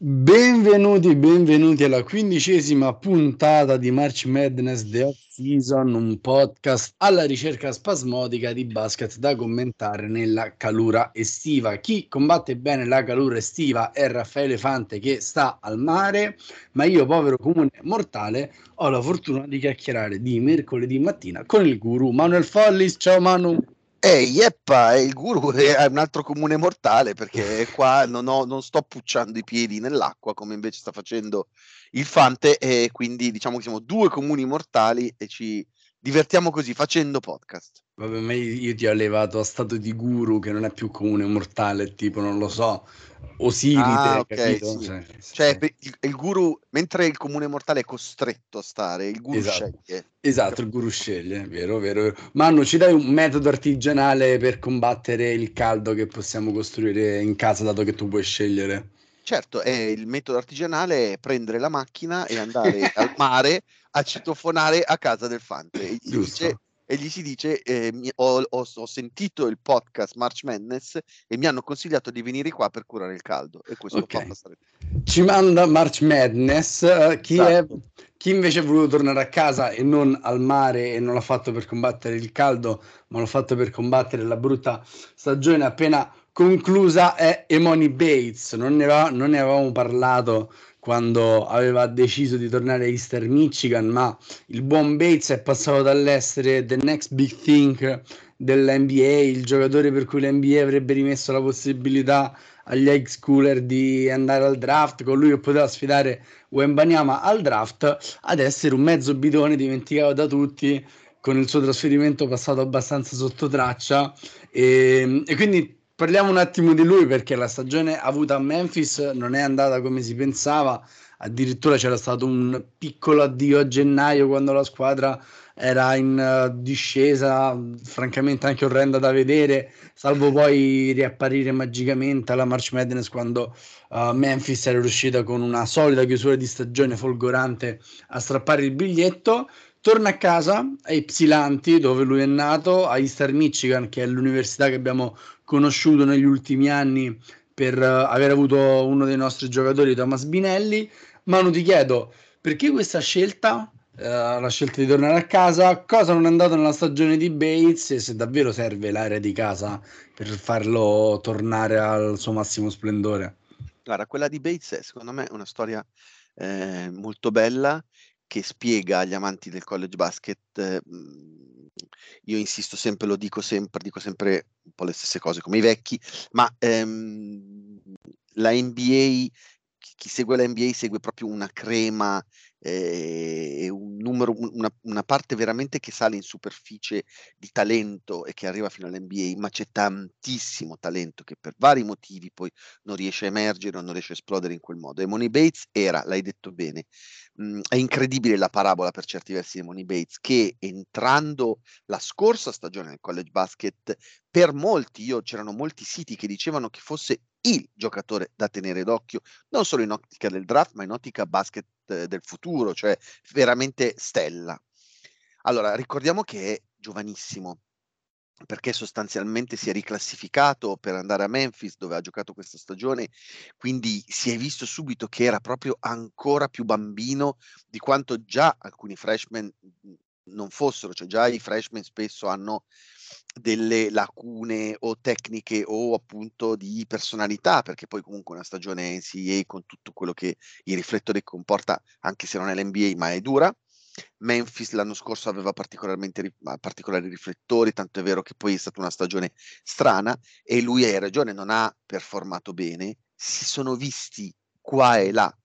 Benvenuti, benvenuti alla quindicesima puntata di March Madness The Off Season, un podcast alla ricerca spasmodica di basket da commentare nella calura estiva. Chi combatte bene la calura estiva è Raffaele Fante che sta al mare, ma io, povero comune mortale, ho la fortuna di chiacchierare di mercoledì mattina con il guru Manuel Follis. Ciao Manu! Eh, Yeppa, il guru è un altro comune mortale perché qua non, ho, non sto pucciando i piedi nell'acqua come invece sta facendo il Fante e quindi diciamo che siamo due comuni mortali e ci divertiamo così facendo podcast. Vabbè, ma io ti ho elevato a stato di guru che non è più comune mortale, tipo, non lo so, Osiride, Ah, ok, capito? sì. Cioè, Cioè, sì. il, il guru, mentre il comune mortale è costretto a stare, il guru Esatto. sceglie. Esatto, il guru sceglie, vero, vero, vero. Manu, ci dai un metodo artigianale per combattere il caldo che possiamo costruire in casa, dato che tu puoi scegliere? Certo, è il metodo artigianale è prendere la macchina e andare al mare a citofonare a casa del Fante. E gli, Giusto. dice- e gli si dice: eh, mi- ho, ho- ho sentito il podcast March Madness e mi hanno consigliato di venire qua per curare il caldo. E questo Ok. fa passare. Ci manda March Madness, eh, chi, è- Esatto. chi invece è voluto tornare a casa e non al mare e non l'ha fatto per combattere il caldo, ma l'ha fatto per combattere la brutta stagione appena conclusa è Emoni Bates. Non ne, ava- non ne avevamo parlato quando aveva deciso di tornare a Easter Michigan, ma il buon Bates è passato dall'essere the next big thing dell'NBA, il giocatore per cui l'NBA avrebbe rimesso la possibilità agli high schooler di andare al draft, con lui che poteva sfidare Wembanyama al draft, ad essere un mezzo bidone dimenticato da tutti, con il suo trasferimento passato abbastanza sotto traccia. E, e quindi parliamo un attimo di lui perché la stagione avuta a Memphis non è andata come si pensava. Addirittura c'era stato un piccolo addio a gennaio quando la squadra era in eh, discesa, francamente anche orrenda da vedere, salvo poi riapparire magicamente alla March Madness quando uh, Memphis era riuscita con una solida chiusura di stagione folgorante a strappare il biglietto. Torna a casa a Ypsilanti, dove lui è nato, a Eastern Michigan, che è l'università che abbiamo conosciuto negli ultimi anni per uh, aver avuto uno dei nostri giocatori, Thomas Binelli. Manu, ti chiedo perché questa scelta? eh, la scelta di tornare a casa, cosa non è andato nella stagione di Bates e se davvero serve l'area di casa per farlo tornare al suo massimo splendore. Guarda, quella di Bates è secondo me una storia eh, molto bella che spiega agli amanti del college basket. eh, io insisto sempre, lo dico sempre, dico sempre un po' le stesse cose come i vecchi, ma ehm, la NBA, chi, segue la NBA segue proprio una crema eh, e un numero, un- una, una parte veramente che sale in superficie di talento e che arriva fino all'NBA, ma c'è tantissimo talento che per vari motivi poi non riesce a emergere o non riesce a esplodere in quel modo. E Money Bates era, l'hai detto bene, mh, è incredibile la parabola per certi versi di Money Bates che entrando la scorsa stagione nel college basket, per molti, io c'erano molti siti che dicevano che fosse il giocatore da tenere d'occhio, non solo in ottica del draft, ma in ottica basket eh, del futuro, cioè veramente stella. Allora, ricordiamo che è giovanissimo, perché sostanzialmente si è riclassificato per andare a Memphis dove ha giocato questa stagione, quindi si è visto subito che era proprio ancora più bambino di quanto già alcuni freshman mh, non fossero, cioè già i freshman spesso hanno delle lacune o tecniche o appunto di personalità, perché poi comunque una stagione NCAA con tutto quello che i riflettori comporta, anche se non è l'NBA, ma è dura. Memphis l'anno scorso aveva particolarmente particolari riflettori, tanto è vero che poi è stata una stagione strana e lui hai ragione, non ha performato bene, si sono visti qua e là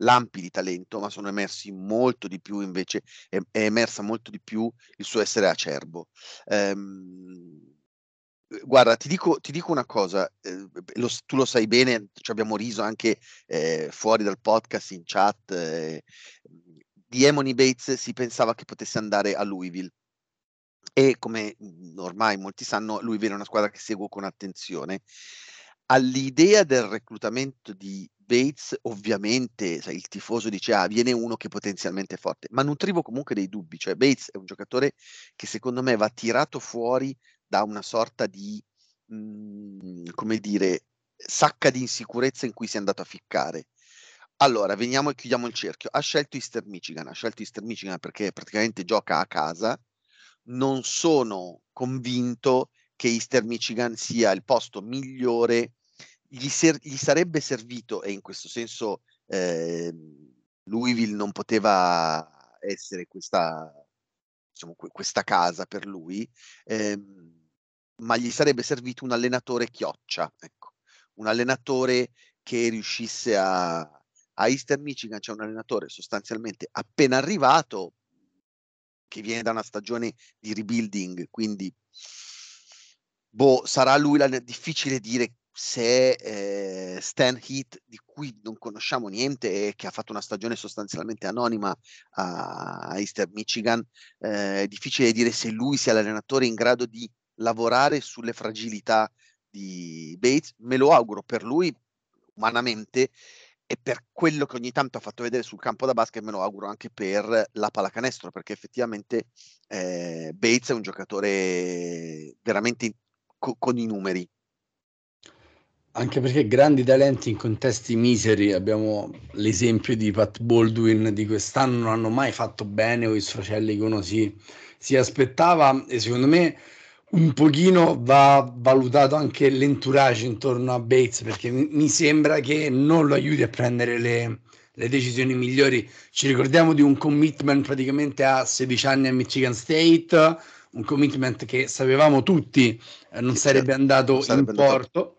lampi di talento, ma sono emersi molto di più invece, è, è emersa molto di più il suo essere acerbo. Ehm, guarda, ti dico, ti dico una cosa, eh, lo, tu lo sai bene, ci abbiamo riso anche eh, fuori dal podcast, in chat, eh, di Emony Bates si pensava che potesse andare a Louisville e come mhmm, ormai molti sanno, Louisville è una squadra che seguo con attenzione. All'idea del reclutamento di Bates, ovviamente sai, il tifoso dice ah, viene uno che potenzialmente è forte, ma nutrivo comunque dei dubbi, cioè Bates è un giocatore che secondo me va tirato fuori da una sorta di, mh, mhmm, come dire, sacca di insicurezza in cui si è andato a ficcare. Allora, veniamo e chiudiamo il cerchio. Ha scelto Easter Michigan, ha scelto Easter Michigan perché praticamente gioca a casa. Non sono convinto che Easter Michigan sia il posto migliore. Gli, ser- gli sarebbe servito, e in questo senso eh, Louisville non poteva essere questa, diciamo, questa casa per lui, eh, ma gli sarebbe servito un allenatore chioccia, ecco. un allenatore che riuscisse a, a Eastern Michigan c'è un allenatore sostanzialmente appena arrivato che viene da una stagione di rebuilding, quindi boh, sarà lui la, difficile dire se eh, Stan Heat, di cui non conosciamo niente e che ha fatto una stagione sostanzialmente anonima a, Eastern Michigan, eh, è difficile dire se lui sia l'allenatore in grado di lavorare sulle fragilità di Bates. Me lo auguro per lui umanamente e per quello che ogni tanto ha fatto vedere sul campo da basket me lo auguro anche per la pallacanestro perché effettivamente eh, Bates è un giocatore veramente con i numeri anche perché grandi talenti in contesti miseri abbiamo l'esempio di Pat Baldwin di quest'anno non hanno mai fatto bene o i fratelli che uno si, si aspettava e secondo me un pochino va valutato anche l'entourage intorno a Bates perché mi, sembra che non lo aiuti a prendere le, le, decisioni migliori. Ci ricordiamo di un commitment praticamente a 16 anni a Michigan State, un commitment che sapevamo tutti eh, non sarebbe certo, andato non sarebbe in porto.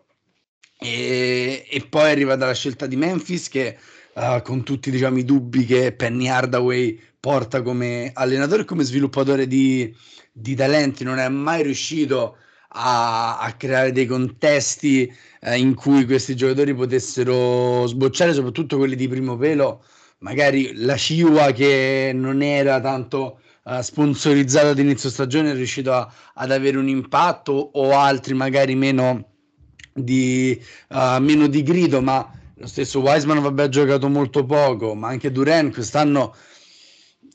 E, e, poi è arrivata la scelta di Memphis che uh, con tutti diciamo, i dubbi che Penny Hardaway porta come allenatore e come sviluppatore di, di talenti, non è mai riuscito a, a creare dei contesti eh, in cui questi giocatori potessero sbocciare, soprattutto quelli di primo pelo. Magari la Ciua che non era tanto uh, sponsorizzata ad stagione è riuscito a, ad avere un impatto o altri magari meno di, uh, meno di grido, ma lo stesso Wiseman vabbè, ha giocato molto poco, ma anche Duran quest'anno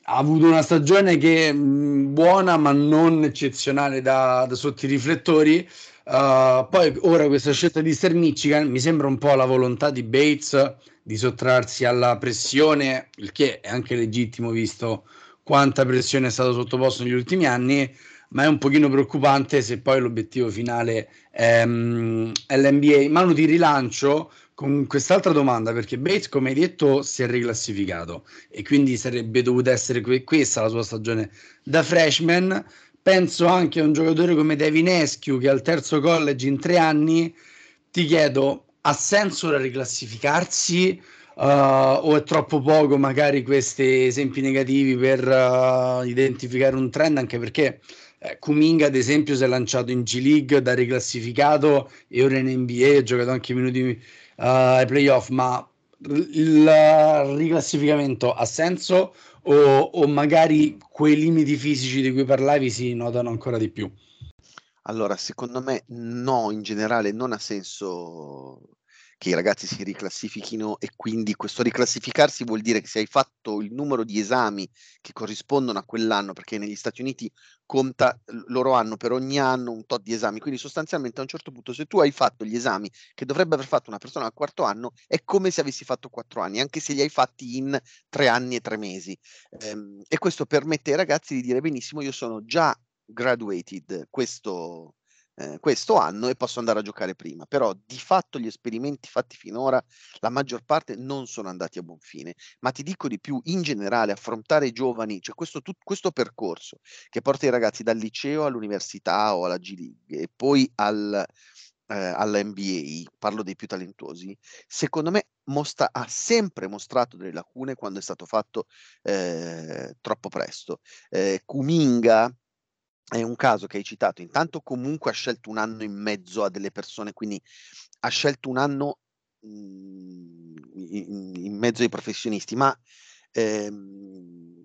ha avuto una stagione che mh, buona ma non eccezionale da, da sotto i riflettori. Uh, poi ora questa scelta di Star Michigan mi sembra un po' la volontà di Bates di sottrarsi alla pressione, il che è anche legittimo visto quanta pressione è stato sottoposto negli ultimi anni, ma è un pochino preoccupante se poi l'obiettivo finale è, um, è l'NBA. Mano di rilancio con quest'altra domanda, perché Bates, come hai detto, si è riclassificato e quindi sarebbe dovuta essere que- questa la sua stagione da freshman. Penso anche a un giocatore come Devin Eschiu che al terzo college in tre anni. Ti chiedo, ha senso da riclassificarsi uh, o è troppo poco magari questi esempi negativi per uh, identificare un trend? Anche perché eh, Kuminga, ad esempio, si è lanciato in G League da riclassificato e ora in NBA ha giocato anche minuti uh, ai playoff, ma il riclassificamento ha senso o, o, magari quei limiti fisici di cui parlavi si notano ancora di più? Allora, secondo me no, in generale non ha senso che i ragazzi si riclassifichino e quindi questo riclassificarsi vuol dire che se hai fatto il numero di esami che corrispondono a quell'anno, perché negli Stati Uniti conta, loro hanno per ogni anno un tot di esami, quindi sostanzialmente a un certo punto se tu hai fatto gli esami che dovrebbe aver fatto una persona al quarto anno, è come se avessi fatto quattro anni, anche se li hai fatti in tre anni e tre mesi. Ehm, e questo permette ai ragazzi di dire benissimo, io sono già graduated questo, eh, questo anno e posso andare a giocare prima. Però di fatto gli esperimenti fatti finora, la maggior parte non sono andati a buon fine. Ma ti dico di più, in generale, affrontare i giovani, cioè questo, tu, questo percorso che porta i ragazzi dal liceo all'università o alla G League e poi al, eh, all'NBA, parlo dei più talentuosi, secondo me mostra, ha sempre mostrato delle lacune quando è stato fatto eh, troppo presto. Eh, Kuminga è un caso che hai citato, intanto comunque ha scelto un anno in mezzo a delle persone, quindi ha scelto un anno mh, in, in, mezzo ai professionisti, ma ehm,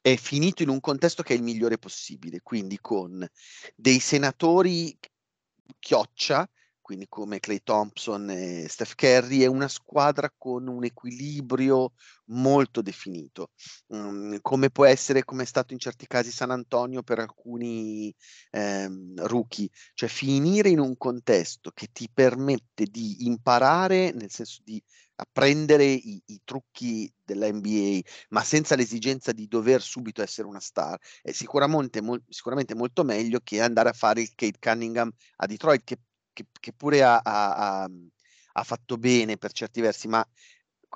è finito in un contesto che è il migliore possibile, quindi con dei senatori chioccia quindi come Clay Thompson e Steph Curry, è una squadra con un equilibrio molto definito, um, come può essere, come è stato in certi casi San Antonio per alcuni ehm, rookie, cioè finire in un contesto che ti permette di imparare, nel senso di apprendere i, i trucchi della NBA, ma senza l'esigenza di dover subito essere una star, è sicuramente, mo- sicuramente molto meglio che andare a fare il Kate Cunningham a Detroit, che che, che pure ha, ha, ha, fatto bene per certi versi, ma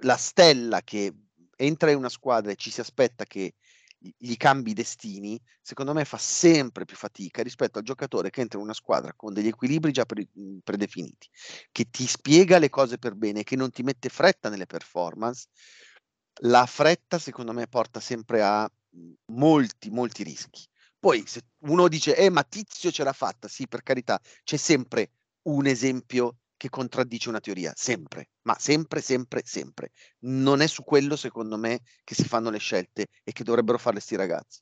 la stella che entra in una squadra e ci si aspetta che gli cambi destini, secondo me fa sempre più fatica rispetto al giocatore che entra in una squadra con degli equilibri già pre- predefiniti, che ti spiega le cose per bene, che non ti mette fretta nelle performance. La fretta, secondo me, porta sempre a molti, molti rischi. Poi se uno dice, eh, ma Tizio ce l'ha fatta, sì, per carità, c'è sempre un esempio che contraddice una teoria, sempre, ma sempre, sempre, sempre. Non è su quello, secondo me, che si fanno le scelte e che dovrebbero farle sti ragazzi.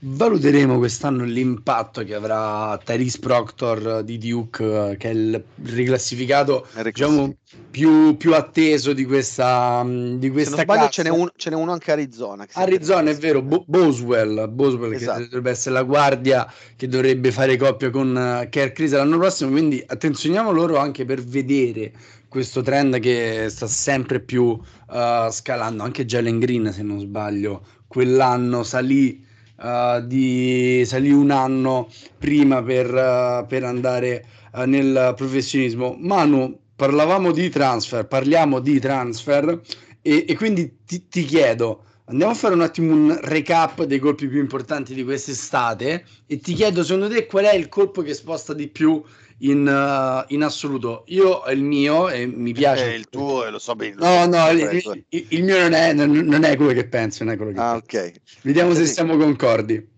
Valuteremo quest'anno l'impatto che avrà Tyrese Proctor di Duke, che è il riclassificato diciamo, più, più, atteso di questa, di questa Se non sbaglio, ce n'è, un, ce n'è, uno anche a Arizona. Arizona è vero, Bo- Boswell, Boswell esatto. che dovrebbe essere la guardia che dovrebbe fare coppia con uh, Kerr Chris l'anno prossimo. Quindi attenzioniamo loro anche per vedere questo trend che sta sempre più uh, scalando. Anche Jalen Green, se non sbaglio, quell'anno salì uh, di salì un anno prima per, uh, per andare uh, nel professionismo. Manu, parlavamo di transfer, parliamo di transfer e, e quindi ti, ti, chiedo, andiamo a fare un attimo un recap dei colpi più importanti di quest'estate e ti chiedo secondo te qual è il colpo che sposta di più in, uh, in assoluto. Io il mio e mi piace. Eh, il tuo e lo so bene. No, no, il, il, il, mio non è, non, non, è quello che penso, non è quello che ah, ok. Vediamo se siamo concordi.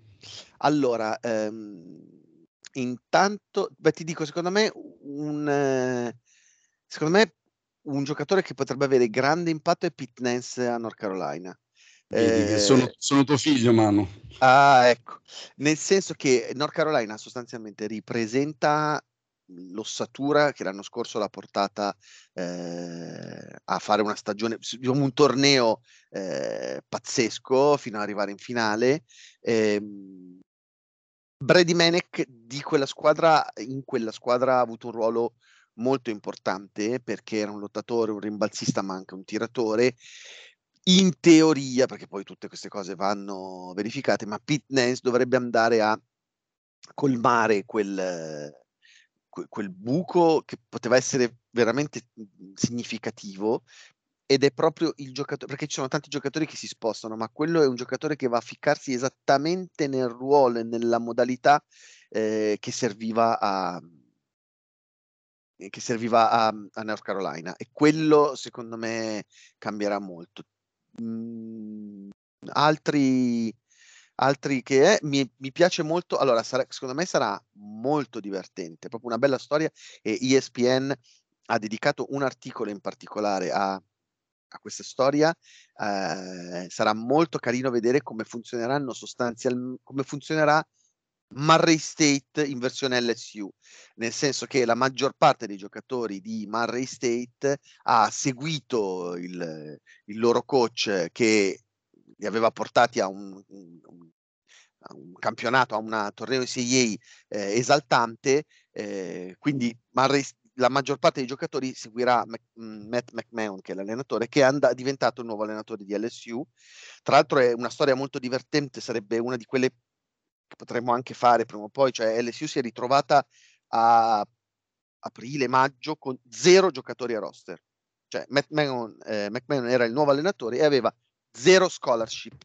Allora, ehm, intanto, beh, ti dico, secondo me un... Eh, secondo me un giocatore che potrebbe avere grande impatto è Pete Nance a North Carolina. Eh, sono, sono, tuo figlio, Manu. Ah, ecco. Nel senso che North Carolina sostanzialmente ripresenta l'ossatura che l'anno scorso l'ha portata eh, a fare una stagione, diciamo un torneo eh, pazzesco fino ad arrivare in finale. Eh, Brady Manek di quella squadra, in quella squadra ha avuto un ruolo molto importante perché era un lottatore, un rimbalzista, ma anche un tiratore. In teoria, perché poi tutte queste cose vanno verificate, ma Pete Nance dovrebbe andare a colmare quel, quel buco che poteva essere veramente mhmm, significativo ed è proprio il giocatore, perché ci sono tanti giocatori che si spostano, ma quello è un giocatore che va a ficcarsi esattamente nel ruolo e nella modalità eh, che serviva a che serviva a, a, North Carolina e quello secondo me cambierà molto. Mm, altri altri che è, mi, mi piace molto, allora sarà, secondo me sarà molto divertente, proprio una bella storia e ESPN ha dedicato un articolo in particolare a, a questa storia, eh, sarà molto carino vedere come funzioneranno sostanzialmente, come funzionerà Murray State in versione LSU, nel senso che la maggior parte dei giocatori di Murray State ha seguito il, il loro coach che li aveva portati a un, un, a un campionato, a un torneo NCAA eh, esaltante, eh, quindi Murray, la maggior parte dei giocatori seguirà Mac, mm, Matt McMahon, che è l'allenatore, che è diventato il nuovo allenatore di LSU. Tra l'altro è una storia molto divertente, sarebbe una di quelle che potremmo anche fare prima o poi, cioè LSU si è ritrovata a aprile, maggio con zero giocatori a roster. Cioè McMahon, eh, McMahon era il nuovo allenatore e aveva zero scholarship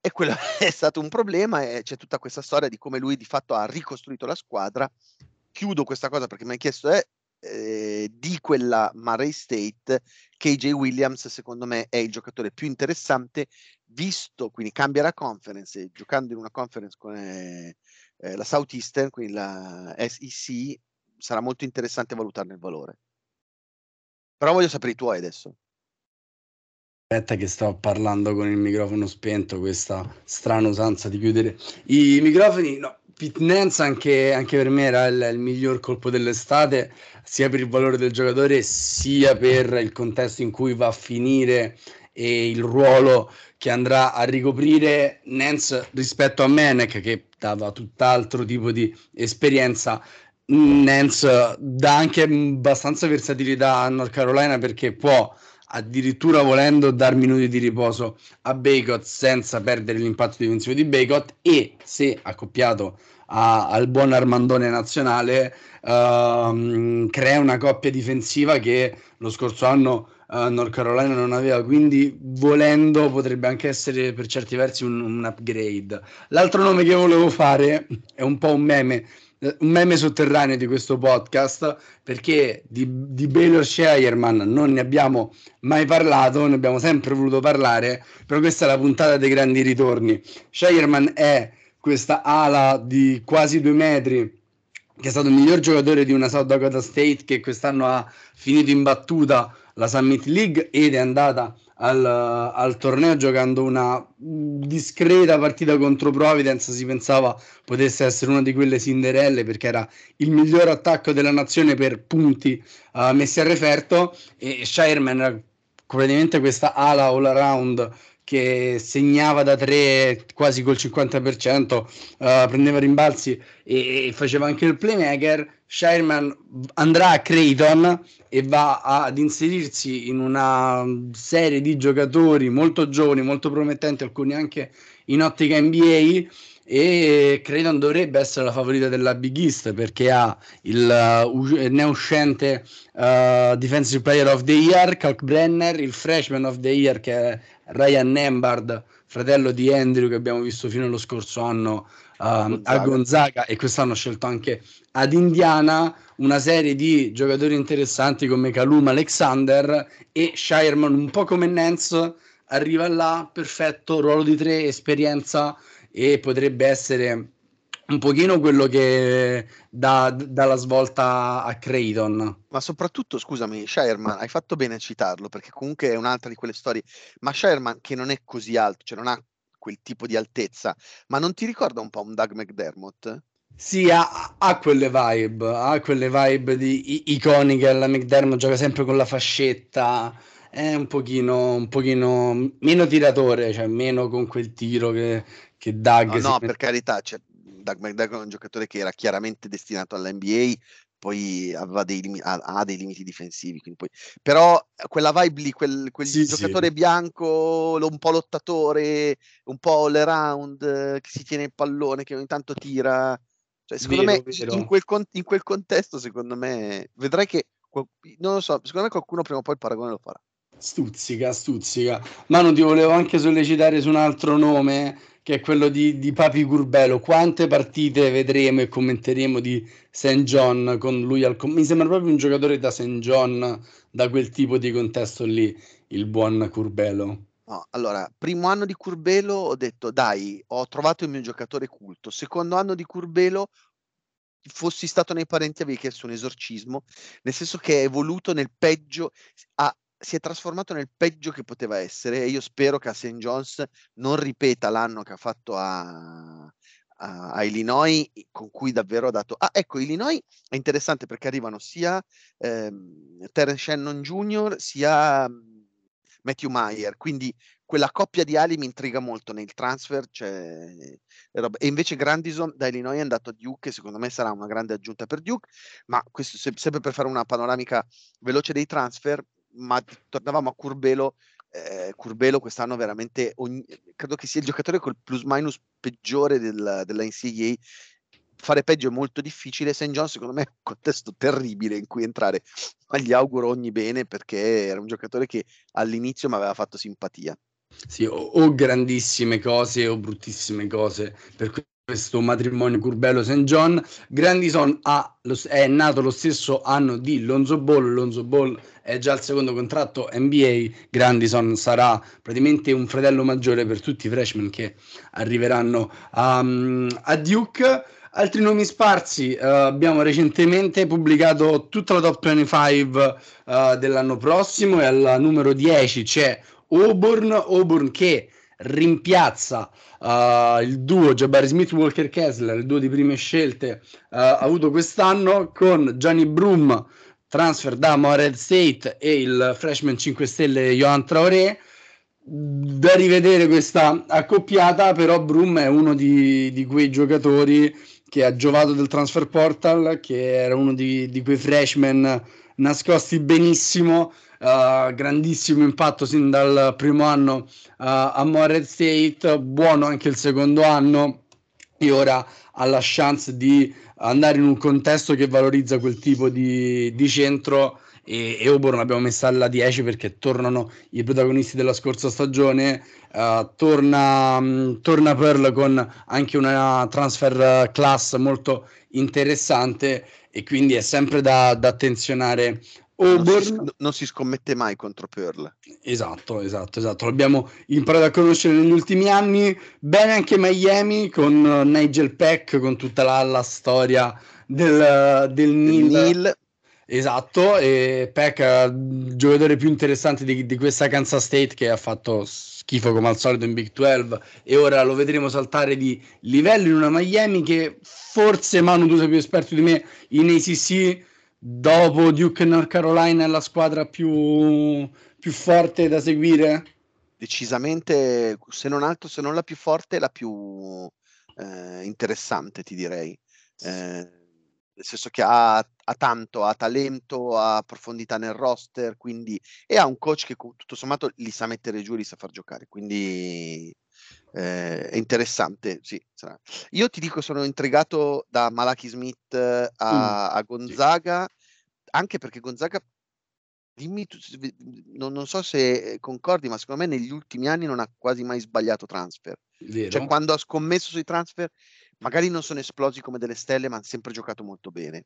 e quello è stato un problema e c'è tutta questa storia di come lui di fatto ha ricostruito la squadra. Chiudo questa cosa perché mi hai chiesto è eh, di quella Murray State KJ Williams secondo me è il giocatore più interessante visto, quindi cambia la conference giocando in una conference con eh, eh, la Southeastern, quindi la SEC, sarà molto interessante valutarne il valore. Però voglio sapere i tuoi adesso. Aspetta che sto parlando con il microfono spento, questa strana usanza di chiudere i microfoni. No, Pete Nance anche, anche, per me era il, il, miglior colpo dell'estate, sia per il valore del giocatore, sia per il contesto in cui va a finire e il ruolo che andrà a ricoprire Nance rispetto a Menek che dava tutt'altro tipo di esperienza. Nance dà anche abbastanza versatilità a North Carolina perché può addirittura volendo dar minuti di riposo a Baycott senza perdere l'impatto difensivo di Baycott e se accoppiato a, al buon Armandone nazionale uh, crea una coppia difensiva che lo scorso anno uh, North Carolina non aveva. Quindi volendo potrebbe anche essere per certi versi un, un upgrade. L'altro nome che volevo fare è un po' un meme un meme sotterraneo di questo podcast perché di, di Baylor Shireman non ne abbiamo mai parlato, ne abbiamo sempre voluto parlare, però questa è la puntata dei grandi ritorni. Shireman è questa ala di quasi due metri che è stato il miglior giocatore di una South Dakota State che quest'anno ha finito in battuta la Summit League ed è andata al, al, torneo giocando una discreta partita contro Providence. Si pensava potesse essere una di quelle Cinderelle perché era il miglior attacco della nazione per punti uh, messi a referto. E Shireman era praticamente questa ala all around che segnava da tre quasi col 50%, uh, eh, prendeva rimbalzi e, e, faceva anche il playmaker. Shireman andrà a Creighton e va ad inserirsi in una serie di giocatori molto giovani, molto promettenti, alcuni anche in ottica NBA e Creighton dovrebbe essere la favorita della Big East perché ha il uh, neuscente uh, Defensive Player of the Year, Kalkbrenner, il Freshman of the Year che è Ryan Nembard, fratello di Andrew che abbiamo visto fino allo scorso anno Gonzaga. a Gonzaga e quest'anno ha scelto anche ad Indiana una serie di giocatori interessanti come Kalum Alexander e Shireman un po' come Nance arriva là, perfetto, ruolo di tre, esperienza e potrebbe essere un pochino quello che dà, dà la svolta a Creighton. Ma soprattutto, scusami, Shireman, hai fatto bene a citarlo perché comunque è un'altra di quelle storie, ma Shireman che non è così alto, cioè non ha quel tipo di altezza, ma non ti ricorda un po' un Doug McDermott? Sì, ha, ha, quelle vibe, ha quelle vibe di, i, iconiche, la McDermott gioca sempre con la fascetta, è un pochino, un pochino meno tiratore, cioè meno con quel tiro che, che Doug... No, no per carità, cioè, Doug McDermott è un giocatore che era chiaramente destinato all'NBA, poi aveva dei, lim- ha, ha, dei limiti difensivi. Poi... Però quella vibe lì, quel, quel sì, giocatore sì. bianco, un po' lottatore, un po' all around, che si tiene il pallone, che ogni tanto tira. Cioè, secondo vero, me, vero. In, quel con- in quel contesto, secondo me, vedrai che, non lo so, secondo me qualcuno prima o poi il paragone lo farà. Stuzzica, stuzzica. Ma non ti volevo anche sollecitare su un altro nome che è quello di, di Papi Curbelo. Quante partite vedremo e commenteremo di St. John con lui al com- Mi sembra proprio un giocatore da St. John, da quel tipo di contesto lì, il buon Curbelo. No, allora, primo anno di Curbelo ho detto dai, ho trovato il mio giocatore culto. Secondo anno di Curbelo fossi stato nei parenti avevi chiesto un esorcismo, nel senso che è evoluto nel peggio, ha, si è trasformato nel peggio che poteva essere e io spero che a St. John's non ripeta l'anno che ha fatto a, a, a, Illinois con cui davvero ha dato... Ah, ecco, Illinois è interessante perché arrivano sia ehm, Terence Shannon Jr. sia um, Matthew Meyer, quindi quella coppia di ali mi intriga molto nel transfer, cioè, e invece Grandison da Illinois è andato a Duke e secondo me sarà una grande aggiunta per Duke, ma questo sempre per fare una panoramica veloce dei transfer, ma tornavamo a Curbelo. Eh, Curbelo quest'anno veramente ogni, credo che sia il giocatore col plus minus peggiore del, della NCAA fare peggio è molto difficile St. John secondo me è un contesto terribile in cui entrare ma gli auguro ogni bene perché era un giocatore che all'inizio mi aveva fatto simpatia sì, o, o grandissime cose o bruttissime cose per questo matrimonio Curbelo St. John. Grandison ha, è nato lo stesso anno di Lonzo Ball. Lonzo Ball è già al secondo contratto NBA. Grandison sarà praticamente un fratello maggiore per tutti i freshman che arriveranno a, a Duke. Altri nomi sparsi, uh, abbiamo recentemente pubblicato tutta la top 25 uh, dell'anno prossimo e al numero 10 c'è Auburn, Auburn che rimpiazza uh, il duo Jabari Smith Walker Kessler, il duo di prime scelte uh, avuto quest'anno con Johnny Broom transfer da Morehead State e il freshman 5 stelle Johan Traoré. Da rivedere questa accoppiata però Broom è uno di, di, quei giocatori che ha giovato del transfer portal che era uno di, di quei freshman nascosti benissimo uh, grandissimo impatto sin dal primo anno uh, a Morehead State, buono anche il secondo anno. E ora ha la chance di andare in un contesto che valorizza quel tipo di, di centro. E, e Auburn l'abbiamo messa alla 10 perché tornano i protagonisti della scorsa stagione. Uh, torna, um, torna Pearl con anche una transfer class molto interessante. E quindi è sempre da, da attenzionare non si, non si, scommette mai contro Pearl. Esatto, esatto, esatto. L'abbiamo imparato a conoscere negli ultimi anni. Bene anche Miami con Nigel Peck, con tutta la, la storia del, del Neil. Neil. Esatto, e Peck, giocatore più interessante di, di, questa Kansas State che ha fatto schifo come al solito in Big 12 e ora lo vedremo saltare di livello in una Miami che forse Manu tu sei più esperto di me in ACC dopo Duke North Carolina è la squadra più, più forte da seguire? Decisamente, se non altro, se non la più forte, la più eh, interessante, ti direi. Eh, nel senso che ha, ha, tanto, ha talento, ha profondità nel roster, quindi, e ha un coach che tutto sommato li sa mettere giù e li sa far giocare, quindi eh, è interessante, sì. Sarà. Io ti dico, sono intrigato da Malaki Smith a, mm, a Gonzaga, sì. anche perché Gonzaga, dimmi, non, non, so se concordi, ma secondo me negli ultimi anni non ha quasi mai sbagliato transfer. Vero. Cioè, quando ha scommesso sui transfer, magari non sono esplosi come delle stelle, ma hanno sempre giocato molto bene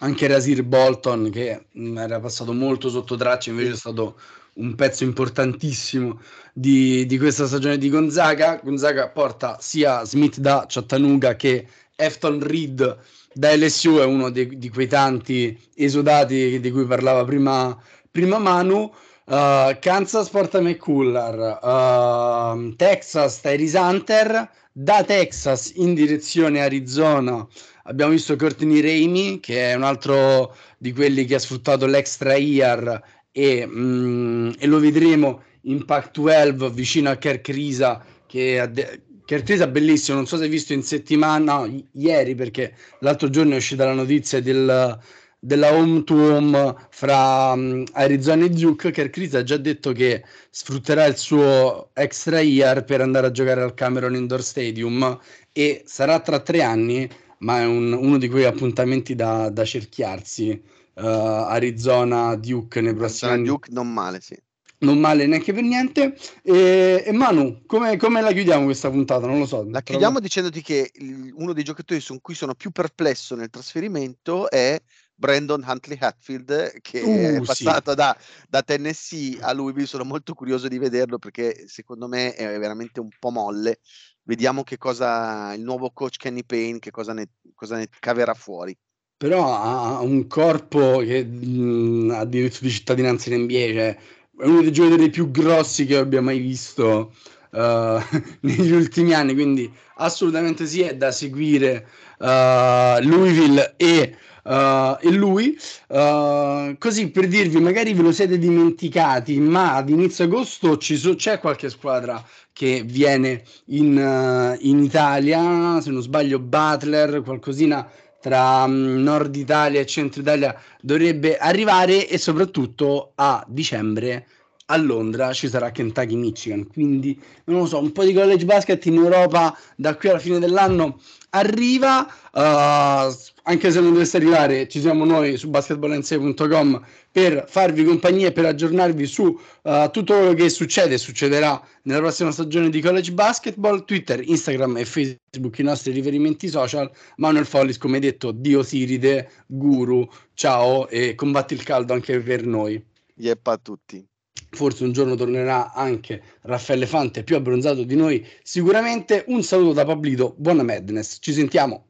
anche Rasir Bolton che mm, era passato molto sotto traccia invece è stato un pezzo importantissimo di, di, questa stagione di Gonzaga. Gonzaga porta sia Smith da Chattanooga che Efton Reed da LSU è uno di, di quei tanti esodati di cui parlava prima, prima Manu. Uh, Kansas porta McCullar uh, Texas Tyrese Hunter da Texas in direzione Arizona abbiamo visto Courtney Raimi che è un altro di quelli che ha sfruttato l'extra year e, mm, e lo vedremo in Pac-12 vicino a Kirk Risa che ha de- Kirk Risa bellissimo non so se hai visto in settimana no, i- ieri perché l'altro giorno è uscita la notizia del, della home to home fra um, Arizona e Duke. Kirk Risa ha già detto che sfrutterà il suo extra year per andare a giocare al Cameron Indoor Stadium e sarà tra tre anni ma è un, uno di quei appuntamenti da, da cerchiarsi. Uh, Arizona, Duke nei prossimi anni. Duke non male, sì. Non male neanche per niente. E, e Manu, come, come, la chiudiamo questa puntata? Non lo so. La chiudiamo però... dicendoti che il, uno dei giocatori su cui sono più perplesso nel trasferimento è Brandon Huntley Hatfield che uh, è passato sì. da, da, Tennessee a Louisville. Sono molto curioso di vederlo perché secondo me è veramente un po' molle vediamo che cosa il nuovo coach Kenny Payne, che cosa ne, cosa ne caverà fuori. Però ha un corpo che mh, ha diritto di cittadinanza in NBA, cioè è uno dei giocatori più grossi che abbia mai visto uh, negli ultimi anni, quindi assolutamente sì, è da seguire uh, Louisville e Uh, e lui, così per dirvi, magari ve lo siete dimenticati, ma ad inizio agosto so- c'è qualche squadra che viene in, in, Italia, se non sbaglio Butler, qualcosina tra um, Nord Italia e Centro Italia dovrebbe arrivare e soprattutto a dicembre a Londra ci sarà Kentucky Michigan, quindi non lo so, un po' di college basket in Europa da qui alla fine dell'anno arriva, uh, anche se non dovesse arrivare, ci siamo noi su basketballense.com per farvi compagnia e per aggiornarvi su uh, tutto quello che succede e succederà nella prossima stagione di college basketball, Twitter, Instagram e Facebook, i nostri riferimenti social, Manuel Follis, come detto, Dio Siride, Guru, ciao e combatti il caldo anche per noi. Yep a tutti forse un giorno tornerà anche Raffaele Fante più abbronzato di noi sicuramente. Un saluto da Pablito buona Madness. Ci sentiamo